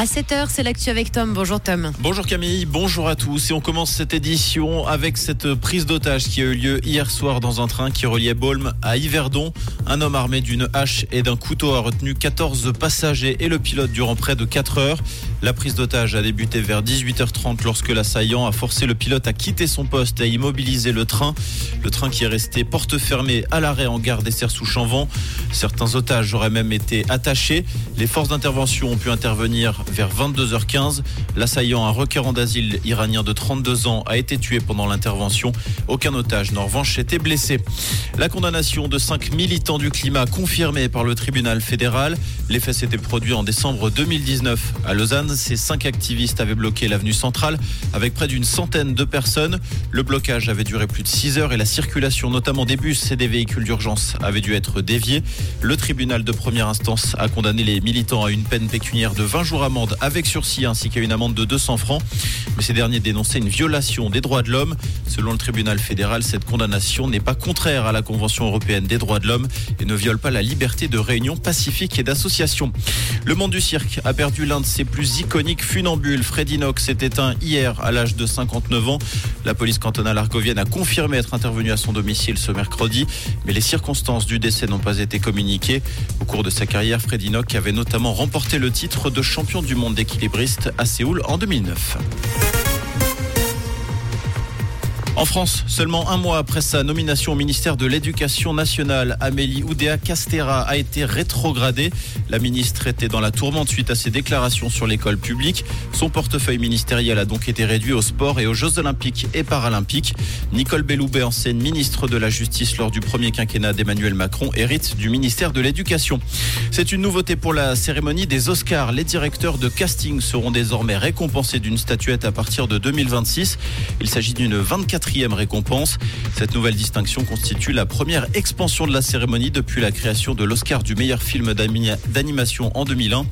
À 7h, c'est l'actu avec Tom. Bonjour Tom. Bonjour Camille, bonjour à tous. Et on commence cette édition avec cette prise d'otage qui a eu lieu hier soir dans un train qui reliait Bolm à Yverdon. Un homme armé d'une hache et d'un couteau a retenu 14 passagers et le pilote durant près de 4 heures. La prise d'otage a débuté vers 18h30 lorsque l'assaillant a forcé le pilote à quitter son poste et à immobiliser le train. Le train qui est resté porte fermée à l'arrêt en gare des sous chanvant Certains otages auraient même été attachés. Les forces d'intervention ont pu intervenir vers 22h15. L'assaillant, un requérant d'asile iranien de 32 ans, a été tué pendant l'intervention. Aucun otage n'a en revanche été blessé. La condamnation de cinq militants du climat confirmée par le tribunal fédéral. Les faits s'étaient produits en décembre 2019. À Lausanne, ces cinq activistes avaient bloqué l'avenue centrale avec près d'une centaine de personnes. Le blocage avait duré plus de 6 heures et la circulation, notamment des bus et des véhicules d'urgence, avait dû être déviée. Le tribunal de première instance a condamné les militants à une peine pécuniaire de 20 jours avec sursis ainsi qu'à une amende de 200 francs. Mais ces derniers dénonçaient une violation des droits de l'homme. Selon le tribunal fédéral, cette condamnation n'est pas contraire à la Convention européenne des droits de l'homme et ne viole pas la liberté de réunion pacifique et d'association. Le monde du cirque a perdu l'un de ses plus iconiques funambules. Freddy Knox s'est éteint hier à l'âge de 59 ans. La police cantonale argovienne a confirmé être intervenue à son domicile ce mercredi, mais les circonstances du décès n'ont pas été communiquées. Au cours de sa carrière, Freddy Knox avait notamment remporté le titre de champion du monde d'équilibriste à Séoul en 2009. En France, seulement un mois après sa nomination au ministère de l'Éducation nationale, Amélie Oudéa Castera a été rétrogradée. La ministre était dans la tourmente suite à ses déclarations sur l'école publique. Son portefeuille ministériel a donc été réduit au sport et aux Jeux olympiques et paralympiques. Nicole Belloubet, ancienne ministre de la Justice lors du premier quinquennat d'Emmanuel Macron, hérite du ministère de l'Éducation. C'est une nouveauté pour la cérémonie des Oscars. Les directeurs de casting seront désormais récompensés d'une statuette à partir de 2026. Il s'agit d'une 24 récompense. Cette nouvelle distinction constitue la première expansion de la cérémonie depuis la création de l'Oscar du meilleur film d'animation en 2001.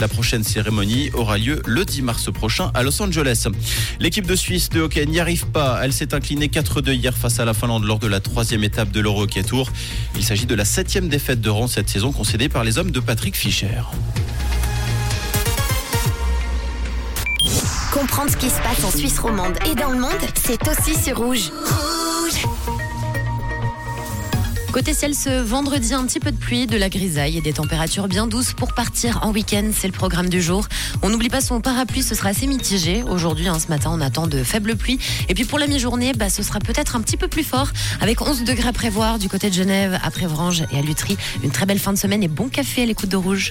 La prochaine cérémonie aura lieu le 10 mars prochain à Los Angeles. L'équipe de Suisse de hockey n'y arrive pas. Elle s'est inclinée 4-2 hier face à la Finlande lors de la troisième étape de l'Euro Hockey Tour. Il s'agit de la septième défaite de rang cette saison concédée par les hommes de Patrick Fischer. Comprendre ce qui se passe en Suisse romande et dans le monde, c'est aussi sur Rouge. Rouge Côté ciel, ce vendredi, un petit peu de pluie, de la grisaille et des températures bien douces pour partir en week-end. C'est le programme du jour. On n'oublie pas son parapluie, ce sera assez mitigé. Aujourd'hui, hein, ce matin, on attend de faibles pluies. Et puis pour la mi-journée, bah, ce sera peut-être un petit peu plus fort, avec 11 degrés à prévoir du côté de Genève, à Prévrange et à Lutry. Une très belle fin de semaine et bon café à l'écoute de Rouge.